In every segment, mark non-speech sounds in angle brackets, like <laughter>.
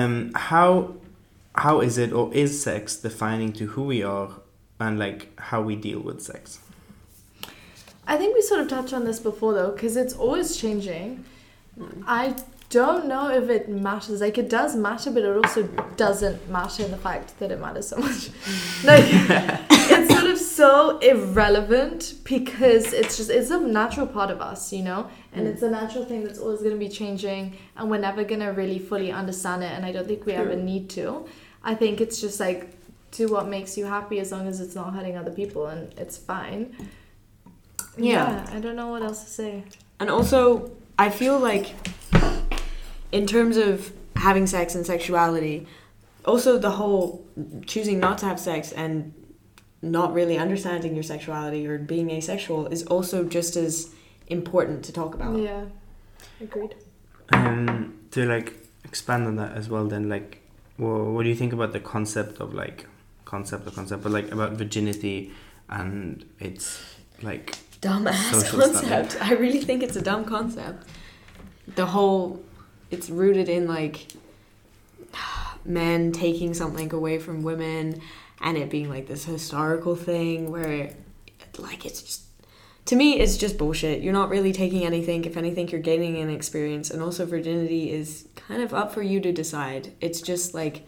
um, how how is it or is sex defining to who we are and like how we deal with sex? I think we sort of touched on this before though, because it's always changing. I don't know if it matters. Like it does matter, but it also doesn't matter in the fact that it matters so much. <laughs> like it's sort of so irrelevant because it's just it's a natural part of us, you know, and mm. it's a natural thing that's always going to be changing, and we're never going to really fully understand it. And I don't think we ever need to. I think it's just like do what makes you happy as long as it's not hurting other people, and it's fine. Yeah. I don't know what else to say. And also, I feel like, in terms of having sex and sexuality, also the whole choosing not to have sex and not really understanding your sexuality or being asexual is also just as important to talk about. Yeah, agreed. Um, to like expand on that as well, then like, well, what do you think about the concept of like concept or concept, but like about virginity and it's like Dumb ass Social concept. I really think it's a dumb concept. The whole, it's rooted in like <sighs> men taking something away from women and it being like this historical thing where like it's just to me it's just bullshit. You're not really taking anything if anything you're gaining an experience. And also virginity is kind of up for you to decide. It's just like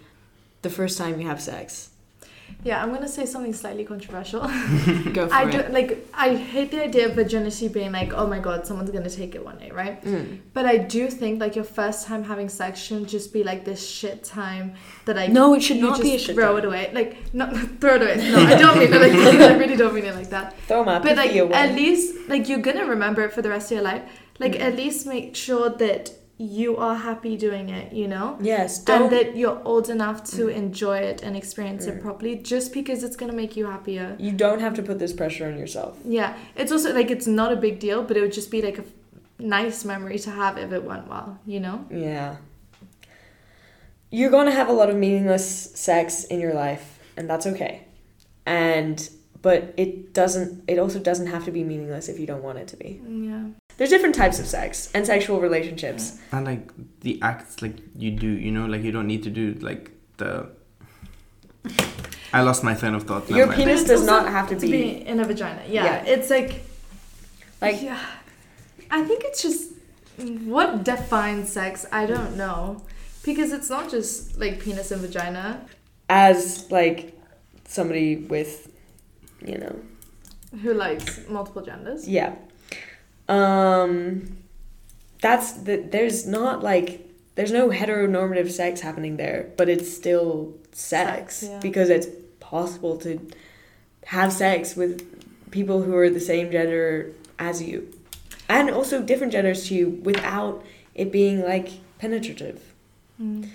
the first time you have sex Yeah, I'm gonna say something slightly controversial. <laughs> go for I it do like I hate the idea of virginity being like, oh my god, someone's gonna take it one day, right? Mm. But I do think like your first time having sex shouldn't just be like this shit time that I no it should not just be a shit throw time. it away. Like not throw it away. No, I <laughs> don't mean it like I really don't mean it like that. throw up But like at least like you're gonna remember it for the rest of your life. Like Mm. at least make sure that you are happy doing it, you know? yes and don't that you're old enough to enjoy it and experience it Mm. properly just because it's going to make you happier you don't have to put this pressure on yourself yeah it's also like it's not a big deal but it would just be like a f- nice memory to have if it went well you know Yeah. You're going to have a lot of meaningless sex in your life, and that's okay. And but it doesn't it also doesn't have to be meaningless if you don't want it to be. Mm, yeah There's different types of sex and sexual relationships. and like the acts like you do, you know, like you don't need to do like the. I lost my train of thought. Your never mind. penis But does not have to to be, be in a vagina yeah, Yeah. it's like like yeah i think it's just what defines sex i don't know because it's not just like penis and vagina as like somebody with you know who likes multiple genders Yeah. Um that's the there's not like there's no heteronormative sex happening there, but it's still sex, Sex, yeah. because it's possible to have sex with people who are the same gender as you. And also different genders to you without it being like penetrative. Mm.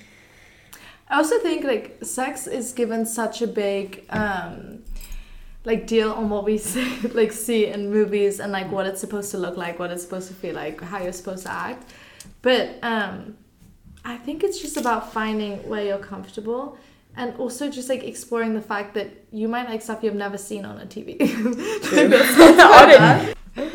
I also think like sex is given such a big um like deal on what we <laughs> see, like see in movies and like what it's supposed to look like, what it's supposed to feel like, how you're supposed to act. But um I think it's just about finding where you're comfortable and also just like exploring the fact that you might like stuff you've never seen on a TV. <laughs> <laughs>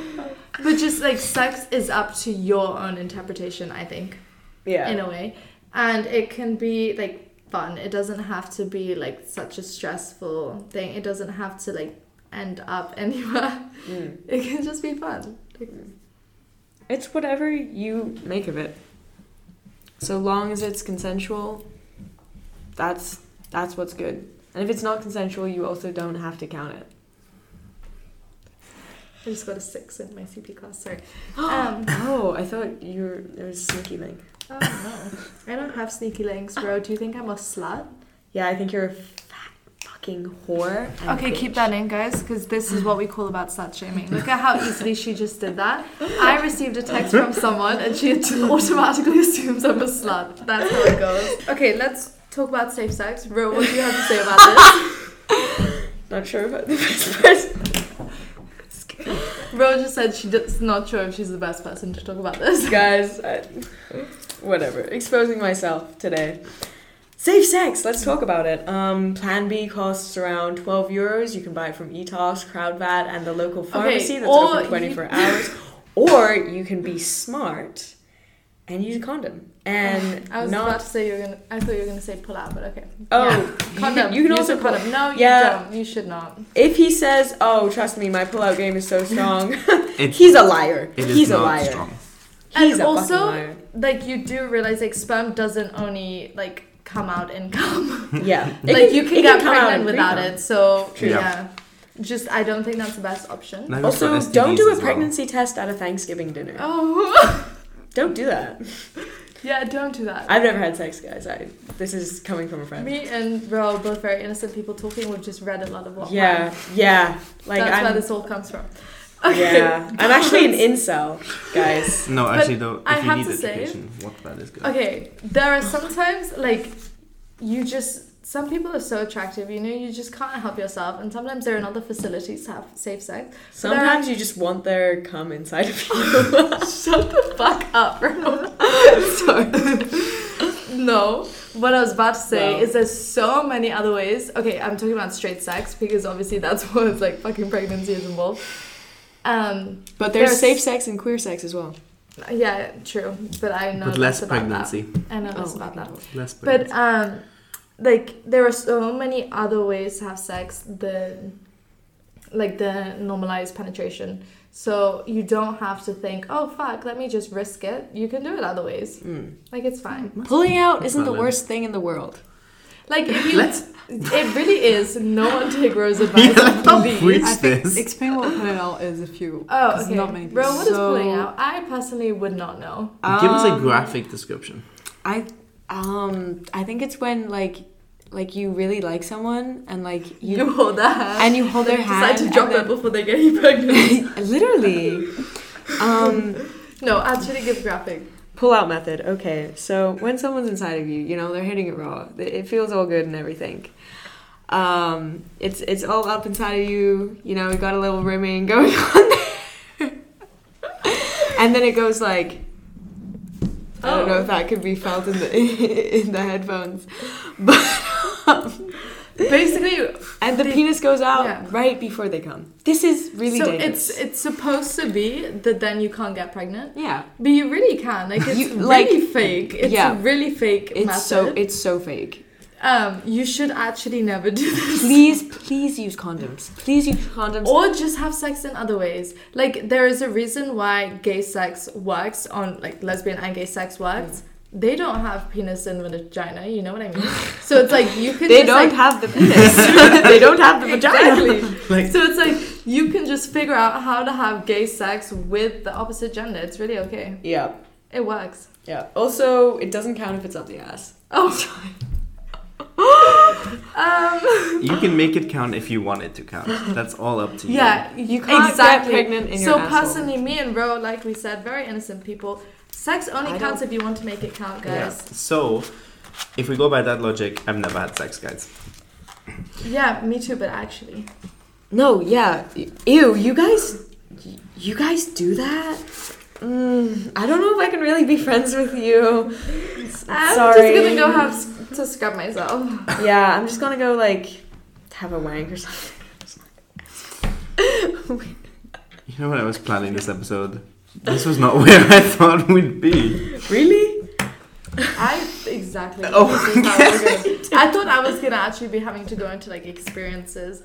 But just like sex is up to your own interpretation, I think. Yeah. in a way and it can be like fun it doesn't have to be like such a stressful thing it doesn't have to like end up <laughs> anywhere Mm. it can just be fun It's whatever you make of it. So long as it's consensual, that's that's what's good. And if it's not consensual, you also don't have to count it. i just got a six in my cp class sorry <gasps> um Oh, I thought you were there was a sneaky link. Oh no i don't have sneaky links bro do you think i'm a slut Yeah, I think you're a fat fucking whore. okay bitch. keep that in guys because this is what we call about slut shaming look at how easily she just did that i received a text from someone and she automatically assumes i'm a slut that's how it goes okay let's talk about safe sex Ro, what do you have to say about this Not sure about the best person. Ro just said she's not sure if she's the best person to talk about this. Guys, I, whatever. Exposing myself today. Safe sex. Let's talk about it. Um, Plan B costs around twelve euros. You can buy it from Etos, Kruidvat, and the local pharmacy that's open twenty four you- <laughs> hours. Or you can be smart and use a condom. And <sighs> I was not about to say you're gonna. I thought you were gonna say pull out, but okay. Oh, Yeah. you <laughs> condom. can- you can also a condom. No, you Yeah. don't. You should not. if he says, "Oh, trust me, my pull-out game is so <laughs> strong," he's a liar. it is he's a not liar. strong. He's and a also, liar. like you do realize, like sperm doesn't only like come out in come. <laughs> Yeah, It like you can it get come pregnant in without pre-cum. it. So True. yeah. just I don't think that's the best option. That Also, don't do a as well. pregnancy test at a Thanksgiving dinner. Oh, <laughs> Don't do that. yeah, don't do that. I've never had sex, guys. I this is coming from a friend. Me and Ro, both very innocent people talking. We've just read a lot of what. Yeah, yeah. Like that's I'm. where this all comes from. Okay. Yeah, I'm <laughs> actually an incel, guys. No, But actually, though, if I you have need to say- education, what that is good. Okay, there are sometimes like you just some people are so attractive, you know, you just can't help yourself, and sometimes they're in other facilities to have safe sex. Sometimes you just want their cum inside of you. <laughs> Shut the fuck up, bro. <laughs> no, what I was about to say Wow. is there's so many other ways. Okay, I'm talking about straight sex because obviously that's what like fucking pregnancy is involved. Um, But there's There's- safe sex and queer sex as well. yeah, true, but I know But less about pregnancy. That. I know less Oh, about that. Less But um, like there are so many other ways to have sex than like the normalized penetration. So you don't have to think, oh fuck, let me just risk it. You can do it other ways. Mm. Like it's fine. Pulling out isn't the worst thing in the world. Like if you, Let's it really is. No one take Rose's <laughs> advice. let's not please. preach I think this. explain what pulling out is if you. Oh, 'cause okay. Not many Bro, people. what is So- pulling out? I personally would not know. Give us a Um, graphic description. I um I think it's when like like you really like someone and like <laughs> You, you hold their hand. and you hold their hand decide to drop and it before they get you pregnant. <laughs> literally um no, actually give graphic. Pull out method. Okay so when someone's inside of you you know they're hitting it raw. It feels all good and everything. Um it's it's all up inside of you. You know you got a little rimming going <laughs> on there. And then it goes like I don't know Oh. if that could be felt in the <laughs> in the headphones but um, Basically, and the The- penis goes out yeah. right before they come this is really so dangerous it's it's supposed to be that then you can't get pregnant, yeah but you really can. Like it's You- really fake. It's yeah. a really fake it's method. so it's so fake um, you should actually never do this. please please use condoms please use condoms Or just have sex in other ways. Like there is a reason why gay sex works on like lesbian and gay sex works. They don't have penis and vagina. You know what I mean? So it's like you can. <laughs> they just, don't like, have the penis <laughs> they don't have the vagina Exactly. <laughs> Like- so it's like you can just figure out how to have gay sex with the opposite gender. It's really okay. yeah It works. yeah also it doesn't count if it's up the ass Oh. um. You can make it count if you want it to count. That's all up to you. Yeah, you can't exactly. get pregnant in so your asshole. personally, me and Ro, like we said, very innocent people. Sex only I counts don't- if you want to make it count, Yeah. guys. So, if we go by that logic, I've never had sex, guys. Yeah, me too. But actually, no yeah ew you guys you guys do that mm, i don't know if i can really be friends with you I'm Sorry. just gonna go have to scrub myself. <laughs> yeah i'm just gonna go like have a wank or something <laughs> You know what I was planning this episode, this was not <laughs> where I thought we'd be. really I exactly. Oh, this is how I, <laughs> I thought I was gonna actually be having to go into like experiences.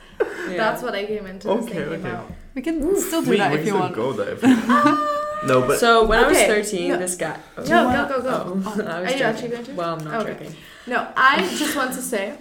That's what I came into this Okay, thinking okay. about. We can still do We- that we if you still want. go there if ah. No, but so when i was 13 no. this guy Oh, No, go go go. Oh, I was <laughs> Are you joking. actually going to? Well, I'm not Okay. joking. No, I just want to say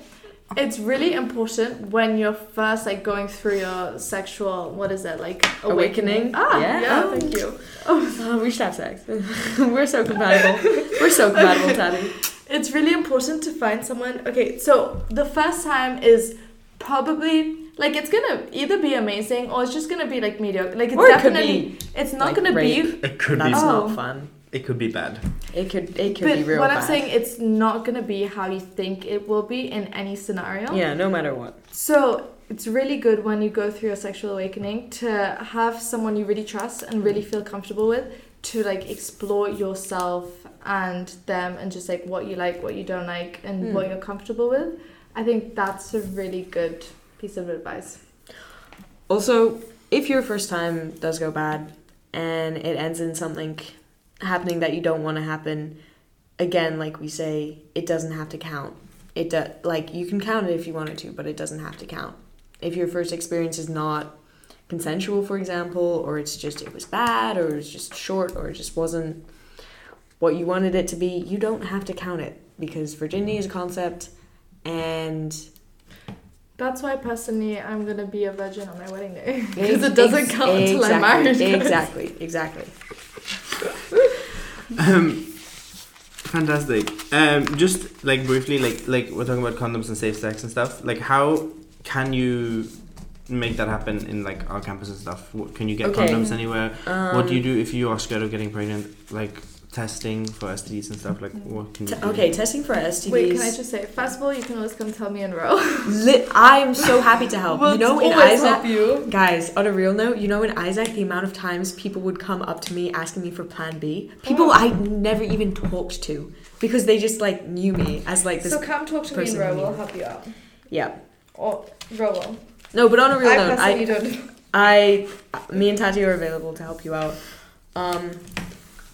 it's really important when you're first like going through your sexual what is it like awakening? Awakening? Ah, Yeah. yeah, Oh. thank you. <laughs> Oh, we should have sex. <laughs> We're so compatible. We're so compatible, Tati. It's really important to find someone. Okay, so the first time is probably like it's gonna either be amazing or it's just gonna be like mediocre. Like it's Or it could definitely it's not like gonna rape. be. it could That's be. Oh. not fun. It could be bad. It could. It could But be real what bad. I'm saying, it's not gonna be how you think it will be in any scenario. Yeah, no matter what. So it's really good when you go through a sexual awakening to have someone you really trust and really feel comfortable with to like explore yourself and them and just like what you like, what you don't like, and Hmm. what you're comfortable with. I think that's a really good piece of advice. Also, if your first time does go bad and it ends in something happening that you don't want to happen, again, like we say, it doesn't have to count. It do, like you can count it if you wanted to, but it doesn't have to count. If your first experience is not consensual, for example, or it's just it was bad, or it's just short, or it just wasn't what you wanted it to be, you don't have to count it because virginity is a concept, and That's why personally I'm gonna be a virgin on my wedding day <laughs> because it doesn't count until I'm married. Exactly, exactly. Um, fantastic. Um, just like briefly, like like we're talking about condoms and safe sex and stuff. Like, how can you make that happen in like our campus and stuff? What, can you get Okay. condoms anywhere? Um, what do you do if you are scared of getting pregnant? Like testing for STDs and stuff. Like, what can you T- do? okay, testing for STDs. Wait, can I just say, first of all, you can always come tell me in Ro. Li- I am so happy to help. <laughs> you know, in Isaac, you. guys, on a real note, you know, in Isaac, the amount of times people would come up to me asking me for Plan B, people Oh. I never even talked to because they just like knew me as like this. So come talk to me in person Ro. We'll help you out. yeah. Or Ro. No, but on a real I note, personally I, don't. I, me and Tati are available to help you out. Um,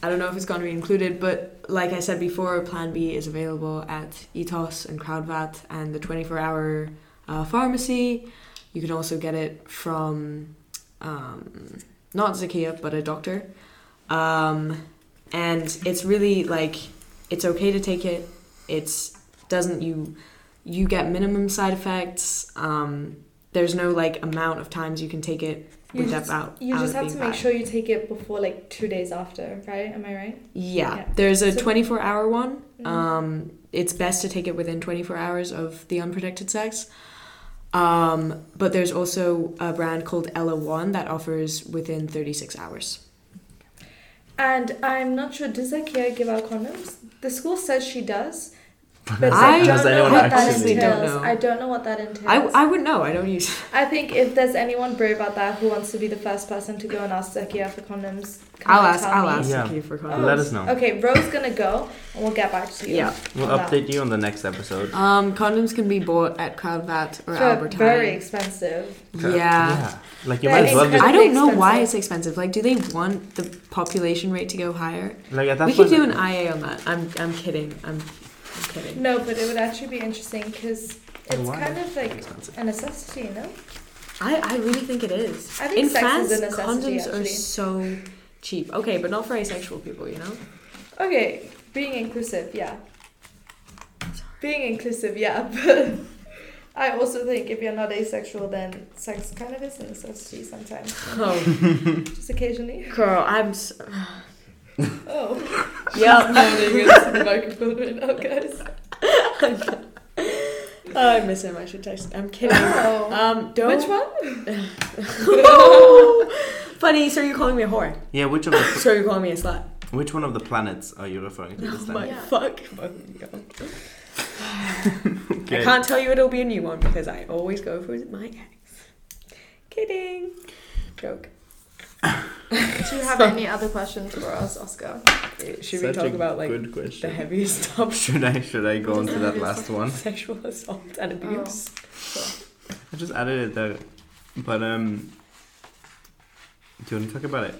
I don't know if it's going to be included, but like I said before, Plan B is available at Etos and Kruidvat and the 24 hour uh, pharmacy. You can also get it from um, not Zakia, but a doctor. Um, and it's really like it's okay to take it. It's doesn't you you get minimum side effects. Um, there's no like amount of times you can take it You just, out. you out just have to make bad. sure you take it before like two days after, right? Am I right? Yeah, Yeah. there's a So- 24 hour one. Mhm. Um, it's best to take it within 24 hours of the unprotected sex. Um, but there's also a brand called ellaOne that offers within 36 hours. And I'm not sure, does Zakia give out condoms? The school says she does. But But I- I, don't Does know anyone what that actually- entails. Don't know. I don't know what that entails. I, I wouldn't know. I don't use. I think if there's anyone brave out there who wants to be the first person to go and ask Zakia for condoms, come I'll ask. tell I'll me. ask Yeah. Zakia for Oh, condoms. Let us know. Okay, Ro's gonna go, and we'll get back to you. Yeah. We'll on that. update you on the next episode. Um, condoms can be bought at Kruidvat or For Albert very Heijn. expensive. Yeah. Yeah. Like you They're might as well just. I don't know expensive. why it's expensive. Like, do they want the population rate to go higher? like at that We point. could do an IA on that. I'm, I'm kidding. I'm, I'm kidding. No, but it would actually be interesting because it's Why? kind of like expensive. a necessity, you know? I, I really think it is. I think In sex France, is a necessity, condoms are actually. so cheap. Okay, but not for asexual people, you know? Okay, being inclusive, yeah. Being inclusive, yeah, <laughs> but I also think if you're not asexual, then sex kind of is a necessity sometimes. Oh, Just occasionally. girl, I'm. S- Oh. <laughs> yep. Moaning into the microphone right now, guys. oh, I miss him. I should text. I'm kidding. Oh. Um, don't. Which one? <laughs> Funny. So you're calling me a whore? Yeah. Which of the So you're calling me a slut? which one of the planets are you referring to this Oh my Yeah. fuck. Okay. <laughs> I can't tell you it'll be a new one because I always go for my ex. Kidding. Joke. Do you have any other questions for us, Oscar? Should we Such talk a about like good the question? heaviest <laughs> topics? Should I should I go What on to that heaviest last one? Sexual assault and abuse. I just added it there, but um, do you want to talk about it?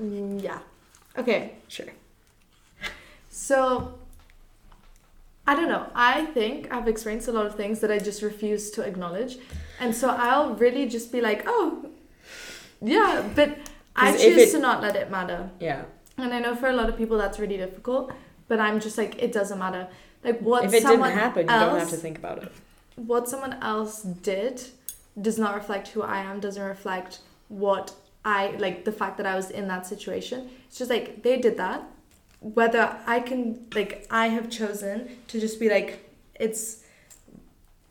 Mm, yeah. Okay. Sure. So, I don't know. I think I've experienced a lot of things that I just refuse to acknowledge. And so I'll really just be like, oh, yeah, but I choose it- to not let it matter. Yeah. And I know for a lot of people that's really difficult, but I'm just like, it doesn't matter. Like, what if it didn't someone happen, you don't have to think about it. what someone else did does not reflect who I am, doesn't reflect what I like the fact that I was in that situation. It's just like they did that. Whether I can like I have chosen to just be like it's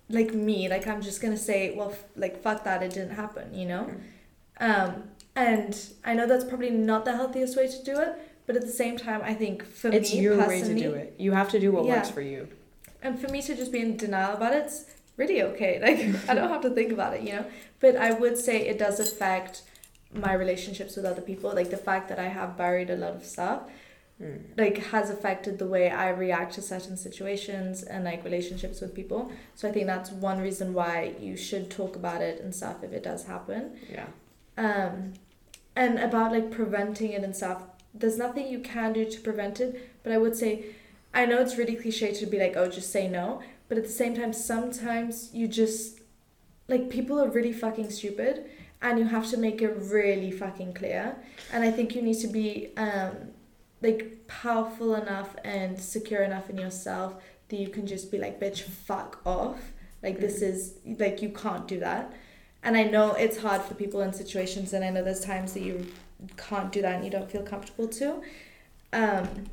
like me, like I'm just gonna say, well, f- like fuck that, it didn't happen, you know. Um, and I know that's probably not the healthiest way to do it, but at the same time, I think for It's me it's your way to do it. You have to do what Yeah. works for you. and for me to just be in denial about it, it's really okay. <laughs> Like I don't have to think about it, you know. But I would say it does affect my relationships with other people. Like the fact that I have buried a lot of stuff, Mm. like has affected the way I react to certain situations and like relationships with people. So I think that's one reason why you should talk about it and stuff if it does happen. Yeah. Um, and about like preventing it and stuff. there's nothing you can do to prevent it. But I would say, I know it's really cliche to be like, oh, just say no. But at the same time, sometimes you just like people are really fucking stupid, and you have to make it really fucking clear. And I think you need to be um, like powerful enough and secure enough in yourself that you can just be like, bitch, fuck off. Like this is like you can't do that. And I know it's hard for people in situations, and I know there's times that you can't do that and you don't feel comfortable to. Um,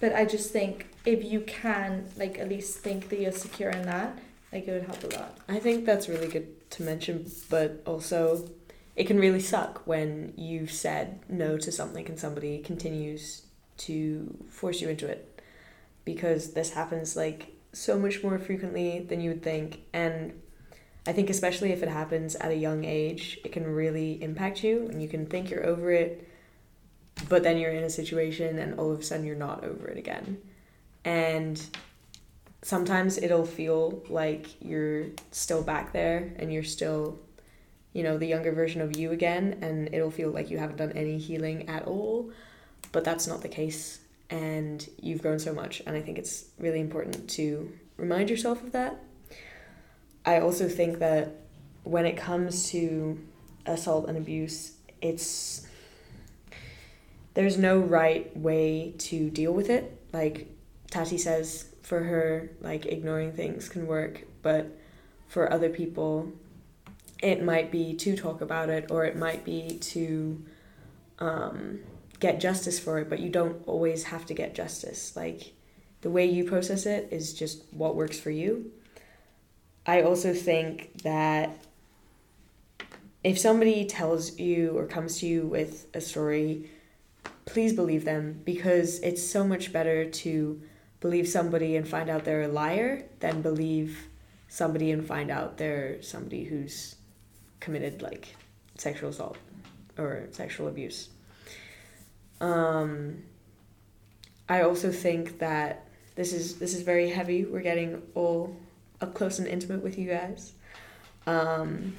but I just think if you can, like, at least think that you're secure in that, like, it would help a lot. I think that's really good to mention, but also it can really suck when you've said no to something and somebody continues to force you into it because this happens like so much more frequently than you would think and I think especially if it happens at a young age, it can really impact you and you can think you're over it, but then you're in a situation and all of a sudden you're not over it again. And sometimes it'll feel like you're still back there and you're still, you know, the younger version of you again, and it'll feel like you haven't done any healing at all. But that's not the case, and you've grown so much, and I think it's really important to remind yourself of that I also think that when it comes to assault and abuse, it's there's no right way to deal with it. Like Tati says, for her, like ignoring things can work, but for other people, it might be to talk about it or it might be to um, get justice for it, but you don't always have to get justice. Like the way you process it is just what works for you. I also think that if somebody tells you or comes to you with a story, please believe them because it's so much better to believe somebody and find out they're a liar than believe somebody and find out they're somebody who's committed like sexual assault or sexual abuse. Um, I also think that this is this is very heavy. We're getting all up close and intimate with you guys. Um,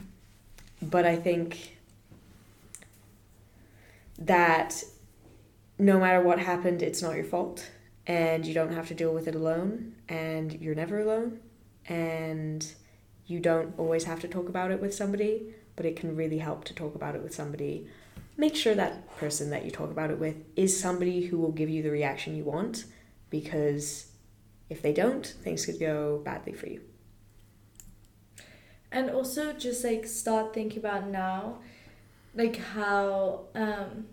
but I think that no matter what happened, it's not your fault, and you don't have to deal with it alone, and you're never alone, and you don't always have to talk about it with somebody, but it can really help to talk about it with somebody. Make sure that person that you talk about it with is somebody who will give you the reaction you want, because if they don't, things could go badly for you. And also just like start thinking about now, like how um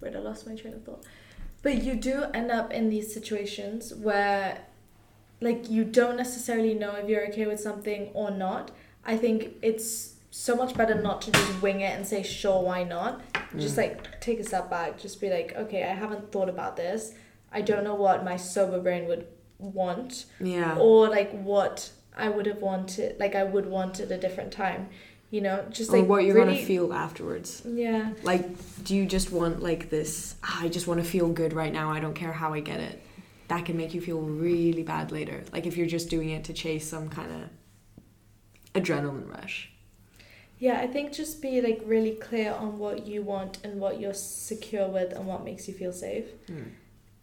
wait I lost my train of thought. But you do end up in these situations where like you don't necessarily know if you're okay with something or not. I think it's so much better not to just wing it and say sure why not. Just like take a step back, just be like, okay, I haven't thought about this. I don't know what my sober brain would want Yeah. or like what I would have wanted like I would want at a different time. You know, just or like what you're really, gonna feel afterwards. Yeah. Like, do you just want like this? "Ah, I just want to feel good right now. I don't care how I get it. That can make you feel really bad later. Like if you're just doing it to chase some kind of adrenaline rush. Yeah, I think just be like really clear on what you want and what you're secure with and what makes you feel safe.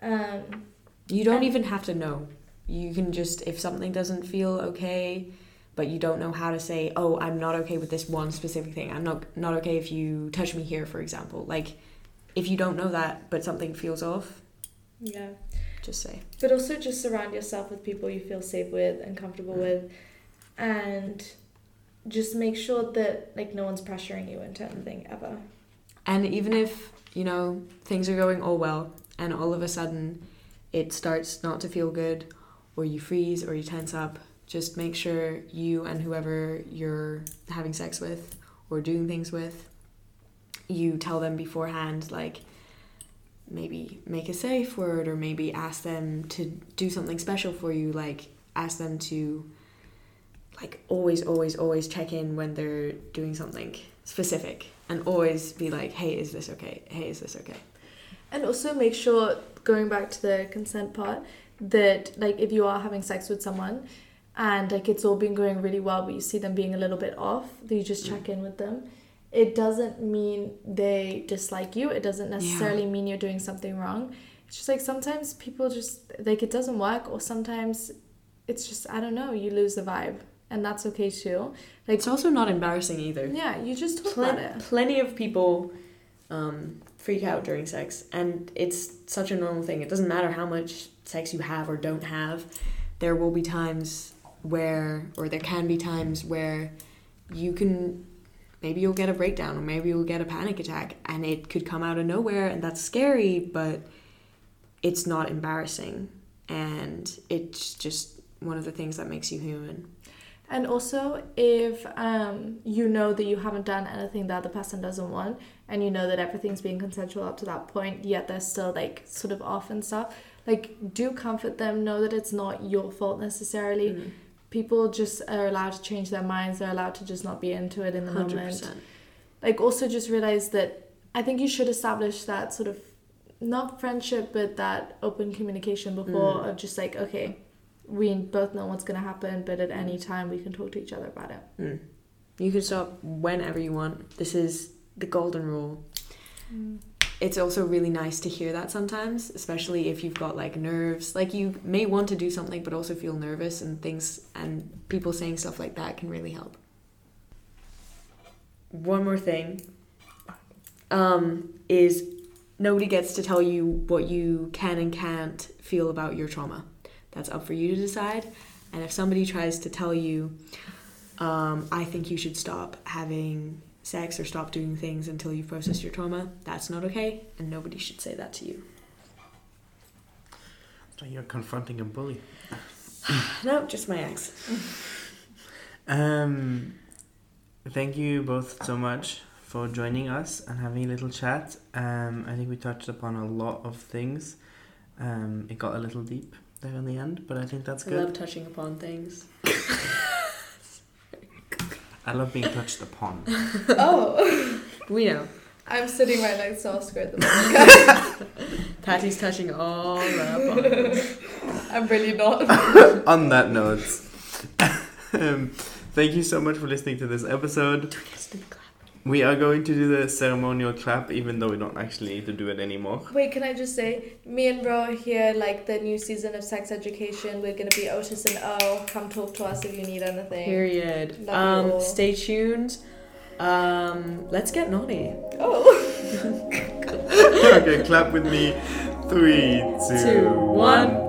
Um You don't even have to know. You can just if something doesn't feel okay, but you don't know how to say, "Oh, I'm not okay with this one specific thing. I'm not not okay if you touch me here, for example." Like if you don't know that, but something feels off, yeah. just say. But also just surround yourself with people you feel safe with and comfortable mm. with and just make sure that like no one's pressuring you into anything ever. And even if, you know, things are going all well and all of a sudden it starts not to feel good or you freeze or you tense up, just make sure you and whoever you're having sex with or doing things with, you tell them beforehand, like maybe make a safe word or maybe ask them to do something special for you, like ask them to like always, always, always check in when they're doing something specific and always be like, hey, is this okay? Hey, is this okay? And also make sure, going back to the consent part, that like if you are having sex with someone and like it's all been going really well, but you see them being a little bit off, that you just check in with them it doesn't mean they dislike you. It doesn't necessarily mean you're doing something wrong. It's just like sometimes people just like it doesn't work, or sometimes it's just I don't know. You lose the vibe, and that's okay too. Like It's also not embarrassing either. yeah, you just talk Plen- about it. plenty of people um, freak out during sex, and it's such a normal thing. It doesn't matter how much sex you have or don't have. There will be times where, or there can be times where you can, maybe you'll get a breakdown, or maybe you'll get a panic attack, and it could come out of nowhere, and that's scary, but it's not embarrassing, and it's just one of the things that makes you human. And also, if um, you know that you haven't done anything that the other person doesn't want, and you know that everything's been consensual up to that point, yet they're still like sort of off and stuff, like do comfort them. Know that it's not your fault necessarily. Mm. People just are allowed to change their minds. They're allowed to just not be into it in the Hundred moment. Like also just realize that I think you should establish that sort of not friendship, but that open communication before Mm. of just like okay, we both know what's gonna happen, but at any time we can talk to each other about it. Mm. You can stop whenever you want. This is the golden rule. It's also really nice to hear that sometimes, especially if you've got like nerves. Like you may want to do something but also feel nervous and things and people saying stuff like that can really help. One more thing um, is nobody gets to tell you what you can and can't feel about your trauma. That's up for you to decide. And if somebody tries to tell you, um, I think you should stop having sex or stop doing things until you've processed your trauma. That's not okay, and nobody should say that to you. So you're confronting a bully. <sighs> No, just my ex. Um, thank you both so much for joining us and having a little chat. Um, I think we touched upon a lot of things. Um, it got a little deep there in the end, but I think that's good. I love touching upon things. <laughs> I love being touched upon. <laughs> Oh, We know. I'm sitting right next to Oscar at the moment. <laughs> Patty's touching all up on I'm really not. On that note, um, thank you so much for listening to this episode. We are going to do the ceremonial clap, even though we don't actually need to do it anymore. Wait, can I just say, me and Bro are here, like the new season of Sex Education. We're gonna be Otis and O. Come talk to us if you need anything. Period. Love you Um, all. stay tuned. Um, let's get naughty. Oh. <laughs> okay, clap with me. Three, two, Two, one. one.